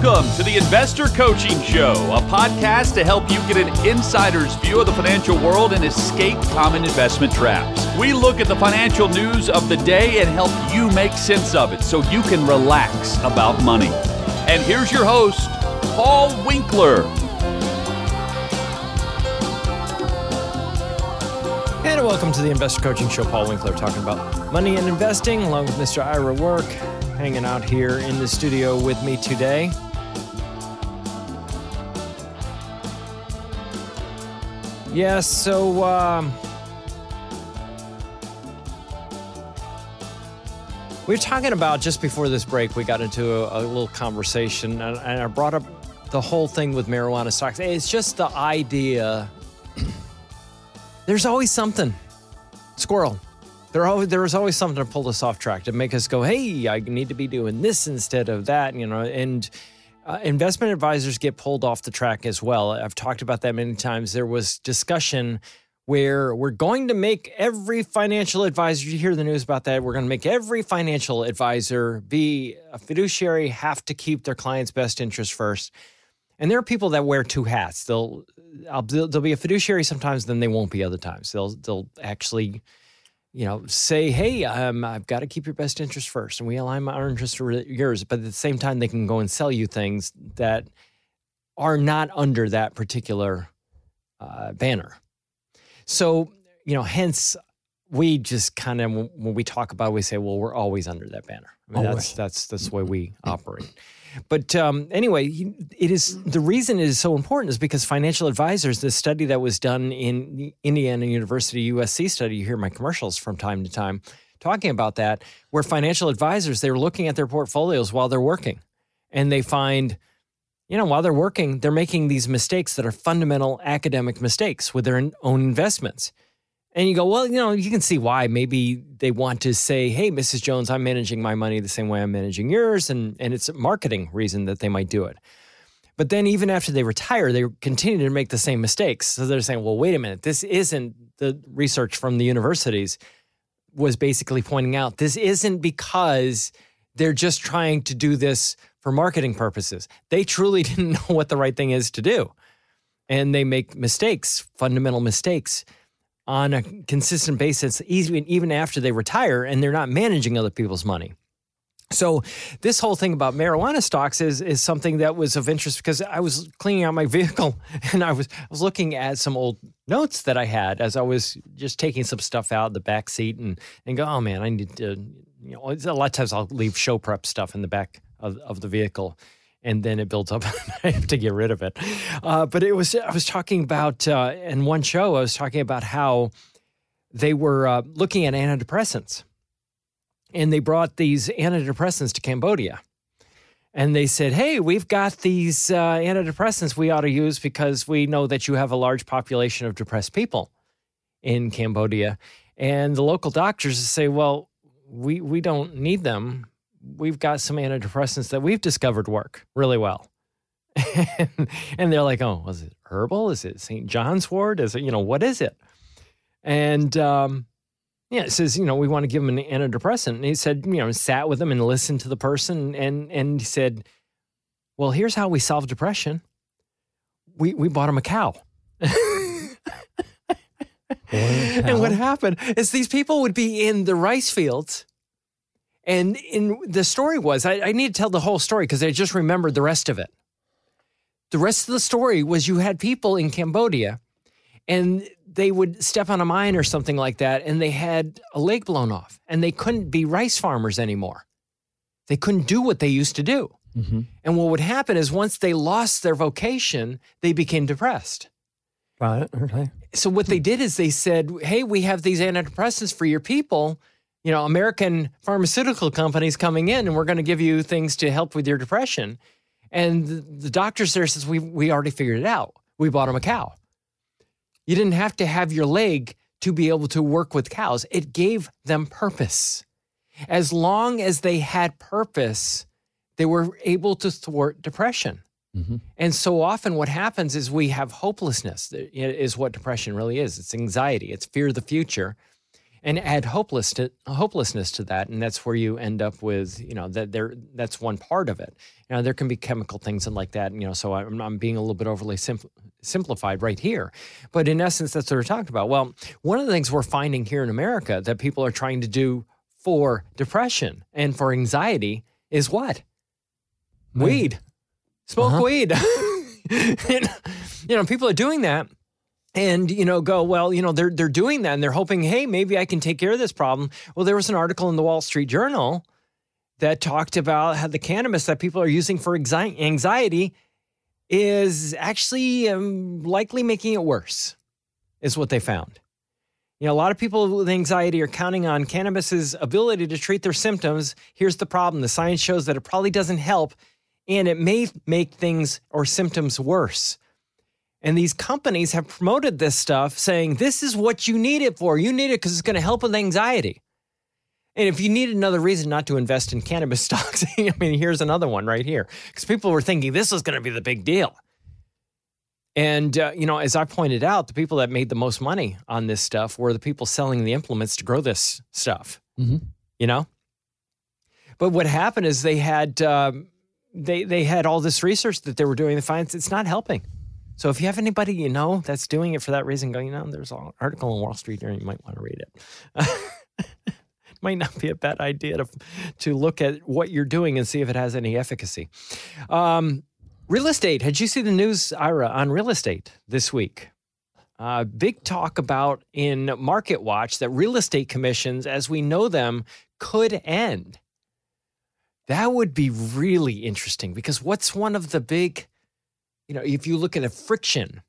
Welcome to the Investor Coaching Show, a podcast to help you get an insider's view of the financial world and escape common investment traps. We look at the financial news of the day and help you make sense of it so you can relax about money. And here's your host, Paul Winkler. And welcome to the Investor Coaching Show. Paul Winkler talking about money and investing along with Mr. Ira Work, hanging out here in the studio with me today. Yes, so um, we were talking about just before this break, we got into a, a little conversation, and, and I brought up the whole thing with marijuana stocks. It's just the idea there's always something. Squirrel. There always there was always something to pull us off track to make us go, hey, I need to be doing this instead of that, you know. And uh, investment advisors get pulled off the track as well. I've talked about that many times. There was discussion where we're going to make every financial advisor. You hear the news about that? We're going to make every financial advisor be a fiduciary, have to keep their client's best interest first. And there are people that wear two hats. They'll, I'll, they'll be a fiduciary sometimes, then they won't be other times. They'll, they'll actually, you know, say, "Hey, um, I've got to keep your best interest first, and we align our interest with yours." But at the same time, they can go and sell you things that are not under that particular uh, banner. So, you know, hence we just kind of when we talk about, it, we say, "Well, we're always under that banner." I mean, that's that's that's the way we operate. But um, anyway, it is the reason it is so important is because financial advisors. The study that was done in Indiana University USC study, you hear my commercials from time to time talking about that, where financial advisors they're looking at their portfolios while they're working, and they find, you know, while they're working, they're making these mistakes that are fundamental academic mistakes with their own investments. And you go, well, you know, you can see why. Maybe they want to say, hey, Mrs. Jones, I'm managing my money the same way I'm managing yours. And, and it's a marketing reason that they might do it. But then even after they retire, they continue to make the same mistakes. So they're saying, well, wait a minute, this isn't the research from the universities was basically pointing out this isn't because they're just trying to do this for marketing purposes. They truly didn't know what the right thing is to do. And they make mistakes, fundamental mistakes on a consistent basis, even even after they retire and they're not managing other people's money. So this whole thing about marijuana stocks is is something that was of interest because I was cleaning out my vehicle and I was I was looking at some old notes that I had as I was just taking some stuff out the back seat and and go, oh man, I need to you know a lot of times I'll leave show prep stuff in the back of, of the vehicle and then it builds up I have to get rid of it. Uh, but it was I was talking about uh, in one show I was talking about how they were uh, looking at antidepressants, and they brought these antidepressants to Cambodia, and they said, "Hey, we've got these uh, antidepressants we ought to use because we know that you have a large population of depressed people in Cambodia," and the local doctors say, "Well." We, we don't need them we've got some antidepressants that we've discovered work really well. and, they're like, oh, was it herbal? Is it St. John's wort? Is it, you know, what is it? And um, yeah, it says, you know, we want to give him an antidepressant. And he said, you know, sat with him and listened to the person and and he said, Well, here's how we solve depression. We we bought him a cow. and what happened is these people would be in the rice fields and in the story was, I, I need to tell the whole story because I just remembered the rest of it. The rest of the story was you had people in Cambodia and they would step on a mine or something like that and they had a leg blown off and they couldn't be rice farmers anymore. They couldn't do what they used to do. Mm-hmm. And what would happen is once they lost their vocation, they became depressed. Right. Okay. So what they did is they said, "Hey, we have these antidepressants for your people you know, American pharmaceutical companies coming in and we're going to give you things to help with your depression. And the, the doctors there says, we, we already figured it out. We bought them a cow. You didn't have to have your leg to be able to work with cows. It gave them purpose. As long as they had purpose, they were able to thwart depression. Mm-hmm. And so often, what happens is we have hopelessness, is what depression really is. It's anxiety, it's fear of the future. And add hopeless to, hopelessness to that and that's where you end up with you know that there that's one part of it. You know there can be chemical things and like that you know so i'm, I'm being a little bit overly simpl- simplified right here. But in essence that's what we're talking about. Well one of the things we're finding here in america that people are trying to do for depression and for anxiety is what? Weed. Smoke Uh-huh. weed. And, you know people are doing that and you know go well you know they're they're doing that and they're hoping hey maybe I can take care of this problem. Well there was an article in the Wall Street Journal that talked about how the cannabis that people are using for anxiety is actually um, likely making it worse is what they found. You know a lot of people with anxiety are counting on cannabis's ability to treat their symptoms. Here's the problem. The science shows that it probably doesn't help and it may make things or symptoms worse and these companies have promoted this stuff saying this is what you need it for. You need it because it's going to help with anxiety. And if you need another reason not to invest in cannabis stocks, I mean, here's another one right here. Because people were thinking this was going to be the big deal. And, uh, you know, as I pointed out, the people that made the most money on this stuff were the people selling the implements to grow this stuff, Mhm. you know? But what happened is they had, um, they, they had all this research that they were doing to find it's not helping. So if you have anybody you know that's doing it for that reason, go, you know, there's an article in Wall Street Journal, you might want to read it. might not be a bad idea to, to look at what you're doing and see if it has any efficacy. Um, real estate. Had you see the news, Ira, on real estate this week? Uh, big talk about in Market Watch that real estate commissions, as we know them, could end. That would be really interesting because what's one of the big you know, if you look at a friction,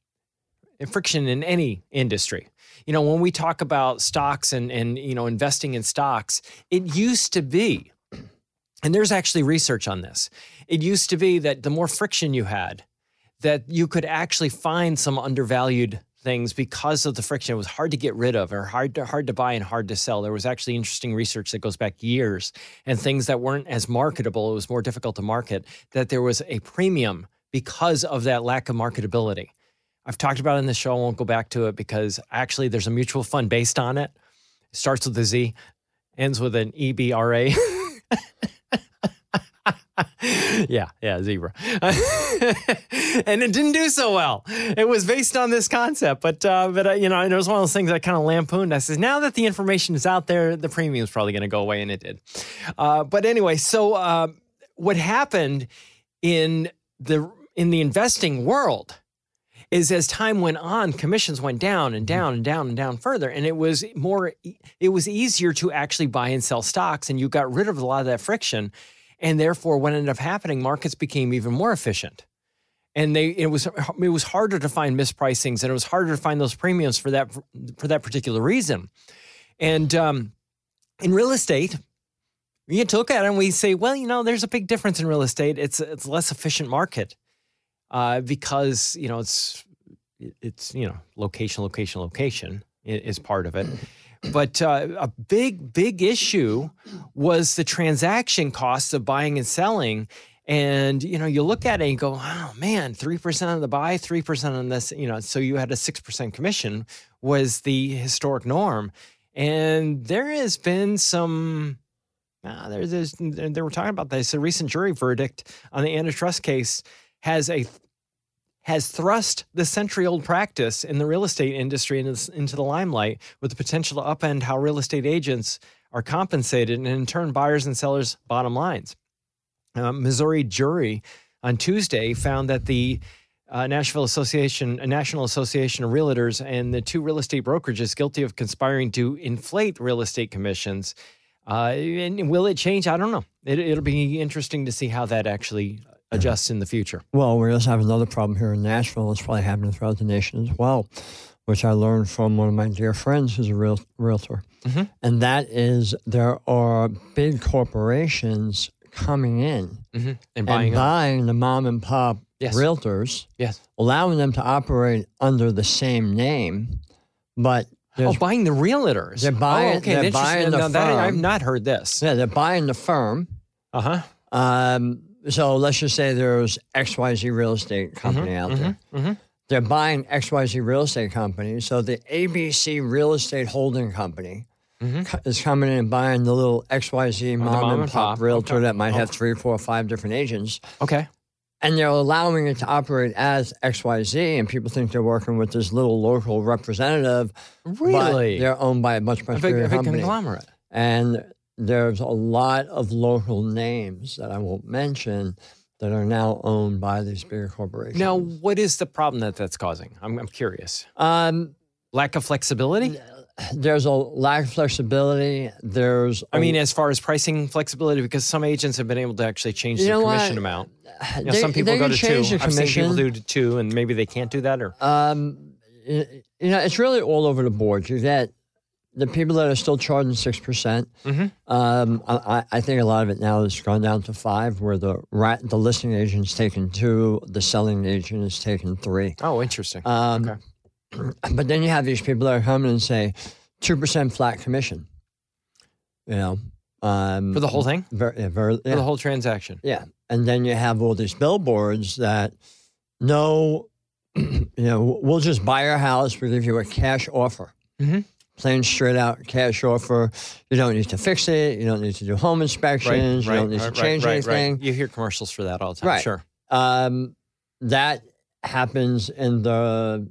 friction in any industry, you know, when we talk about stocks and and you know investing in stocks, it used to be, and there's actually research on this. It used to be that the more friction you had, that you could actually find some undervalued things because of the friction. It was hard to get rid of, or hard to, hard to buy and hard to sell. There was actually interesting research that goes back years, and things that weren't as marketable. It was more difficult to market. That there was a premium because of that lack of marketability. I've talked about it in the show. I won't go back to it because actually there's a mutual fund based on it. It starts with a Z, ends with an E EBRA. yeah, yeah, zebra. and it didn't do so well. It was based on this concept, but uh, but uh, you know, it was one of those things I kind of lampooned. I says, now that the information is out there, the premium is probably going to go away, and it did. Uh, but anyway, so uh, what happened in the in the investing world is as time went on commissions went down and down and down and down further. And it was more it was easier to actually buy and sell stocks and you got rid of a lot of that friction. And therefore what ended up happening markets became even more efficient. And they it was it was harder to find mispricings and it was harder to find those premiums for that for that particular reason. And um, in real estate you look at it and we say, well, you know, there's a big difference in real estate. It's it's a less efficient market uh, because you know it's it's you know location, location, location is part of it. But uh, a big big issue was the transaction costs of buying and selling. And you know, you look at it and go, "Oh man, three percent on the buy, three percent on this." You know, so you had a six percent commission was the historic norm, and there has been some uh, there, there's, they they were talking about this. A recent jury verdict on the antitrust case has a has thrust the century-old practice in the real estate industry into, the limelight, with the potential to upend how real estate agents are compensated, and in turn, buyers and sellers' bottom lines. A Missouri jury on Tuesday found that the uh, Nashville Association, National Association of Realtors, and the two real estate brokerages guilty of conspiring to inflate real estate commissions. Uh, and will it change? I don't know. It, it'll be interesting to see how that actually adjusts in the future. Well, we also have another problem here in Nashville. It's probably happening throughout the nation as well, which I learned from one of my dear friends who's a real, realtor. Mhm. And that is there are big corporations coming in Mm-hmm. And and buying up. buying the mom and pop Yes. realtors, Yes. allowing them to operate under the same name, but Oh, buying the realtors. They're buying- Oh, okay. they're buying the Now that- I've not heard this. yeah, they're buying the firm. Uh huh. Um, so let's just say there's XYZ real estate mm-hmm, company out mm-hmm, there. mhm. They're buying XYZ real estate company. So the ABC Real Estate Holding Company mm-hmm. co- is coming in and buying the little XYZ mom, mom and and pop pop. realtor Okay. that might have oh. three, four, five different agents. Okay. And they're allowing it to operate as XYZ, and people think they're working with this little local representative. Really? But they're owned by a much, much big, bigger company. conglomerate. And there's a lot of local names that I won't mention that are now owned by these bigger corporations. Now, what is the problem that that's causing? I'm, I'm curious. um, Lack of flexibility? there's a lack of flexibility. There's, I mean, as far as pricing flexibility, because some agents have been able to actually change the know what? commission amount. You know, they- some people go to two. I've seen people do to two, and maybe they can't do that. Or Um, you know, it's really all over the board. You get the people that are still charging six percent. Mhm. Um, I, I- think a lot of it now has gone down to five, where the rat, the listing agent's taken two, the selling agent is taking three. oh, interesting. Um, Okay. But then you have these people that are coming and say two percent flat commission. You know, um, For the whole thing, yeah, very, for the whole transaction. Yeah. And then you have all these billboards that no, you know, we'll just buy your house. We'll give you a cash offer. Mhm. Plain straight out cash offer. You don't need to fix it. You don't need to do home inspections. you don't need to change anything. You hear commercials for that all the time. Right. Sure. Um, that happens in the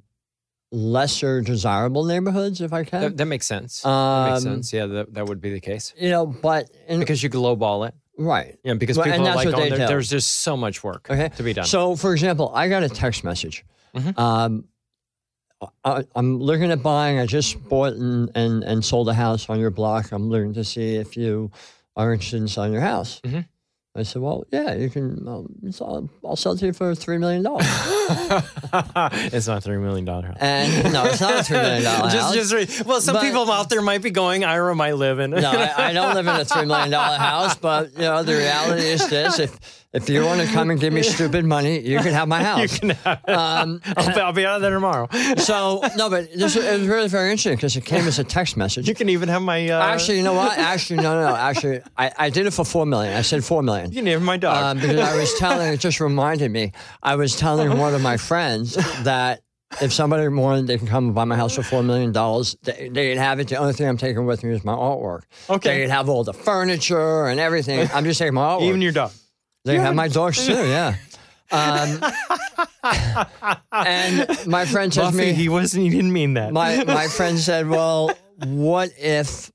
lesser desirable neighborhoods, if I can. That, that makes sense. that makes Um, sense. Yeah, that, that would be the case. You know, but in, Because you lowball it. right. Yeah, because Well, people are like, oh, there, there's just so much work Okay. to be done. So, for example, I got a text message. Mhm. Um, I, I'm looking at buying. I just bought and, and, and sold a house on your block. I'm looking to see if you are interested in selling your house. Mhm. I said, well, yeah, you can. Um, it's all- I'll sell it to you for $3 million. it's not a three million dollar house. and no, it's not a $3 million house. just, just well, some But- people out there might be going. Ira might live in. no, I, I don't live in a $3 million house, but, you know, the reality is this. If, if you want to come and give me stupid money, you can have my house. you can have it. um, I'll, be, I'll be out there tomorrow. so, no, but this it was really very interesting because it came as a text message. You can even have my. Uh, Actually, you know what? Actually, no, no, no. Actually, I, I did it for four million. I said four million. you can have my dog. Um, because I was telling, it just reminded me, I was telling one of my friends that if somebody wanted, they can come and buy my house for $4 million. They, they could have it. The only thing I'm taking with me is my artwork. Okay. They could have all the furniture and everything. I'm just taking my artwork. even your dog. They have my dogs too, yeah. Um, and my friend says Buffy, me, he wasn't. He didn't mean that. my my friend said, "Well, what if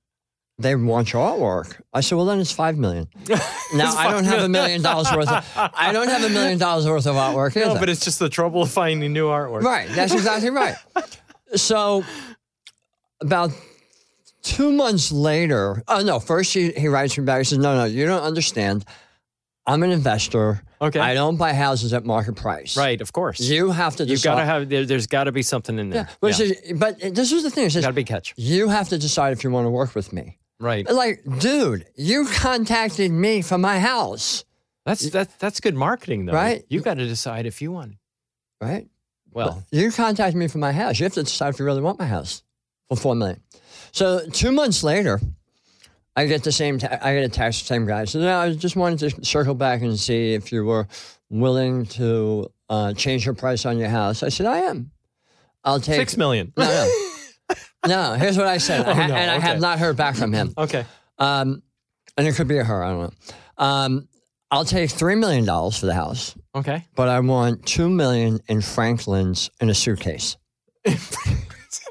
they want your artwork?" I said, "Well, then it's five million. Now I don't have a million dollars worth. Of, I don't have a million dollars worth of artwork no, but it's just the trouble of finding new artwork. right. That's exactly right. So about two months later, oh no, first he, he writes me back. He says, "No, no, you don't understand. I'm an investor. Okay. I don't buy houses at market price. Right. Of course. You have to You've got to have. There, there's got to be something in there. yeah. But, says- but this is the thing. It says, Got to be catch. you have to decide if you want to work with me. Right. Like, dude, you contacted me for my house, That's that. That's good marketing, though. Right. You got to decide if you want. right? Well, You contacted me for my house. You have to decide if you really want my house for four million. So two months later, I get the same. Ta- I get a text from the same guy. So now I just wanted to circle back and see if you were willing to uh, change your price on your house. I said I am. I'll take six million. No, no, no. Here's what I said, I ha- Oh, no, and I have not heard back from him. Okay. Um, and it could be a her. I don't know. Um, I'll take three million dollars for the house, Okay. but I want two million in Franklin's in a suitcase.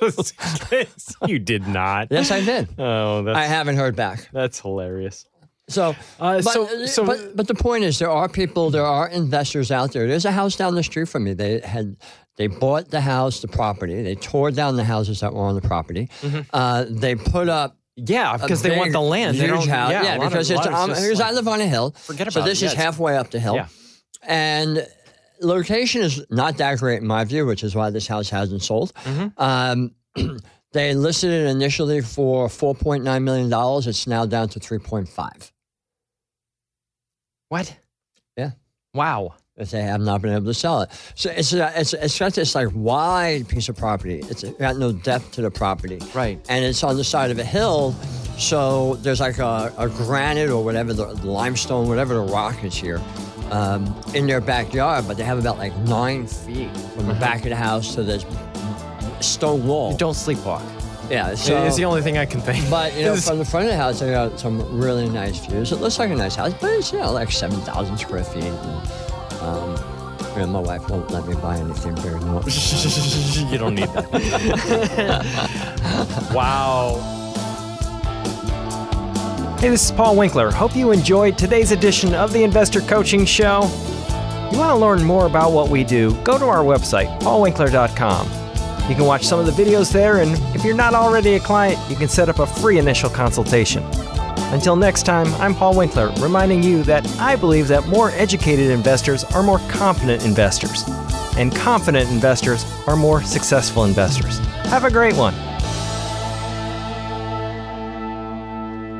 you did not. Yes, I did. Oh, that's I haven't heard back. that's hilarious. So, Uh, but, so- so- but but the point is, there are people, there are investors out there. There's a house down the street from me. They had they bought the house, the property. They tore down the houses that were on the property. Mm-hmm. Uh, they put up Yeah, because they want the land. They Huge don't. house. Yeah, Yeah, lot of- because it's um, because I live on a hill. Forget so about this it, is yeah, halfway up the hill. Yeah. And location is not that great in my view, which is why this house hasn't sold. Mm-hmm. Um, they listed it initially for four point nine million dollars. It's now down to three point five. What? Yeah. Wow. If they have not been able to sell it, so it's a, it's it's got this like wide piece of property. It's got no depth to the property, Right. and it's on the side of a hill. So there's like a, a granite or whatever the limestone, whatever the rock is here, um, in their backyard. But they have about like nine feet from the back of the house to this stone wall. Don't sleepwalk. Yeah, so it's the only thing I can think. But you know, from the front of the house, I got some really nice views. It looks like a nice house, but it's you know like seven thousand square feet. And, um, know, my wife won't let me buy anything than what. you don't need that. wow. Hey, this is Paul Winkler. Hope you enjoyed today's edition of the Investor Coaching Show. You want to learn more about what we do? Go to our website, paulwinkler.com. You can watch some of the videos there, and if you're not already a client, you can set up a free initial consultation. Until next time, I'm Paul Winkler, reminding you that I believe that more educated investors are more confident investors, and confident investors are more successful investors. Have a great one.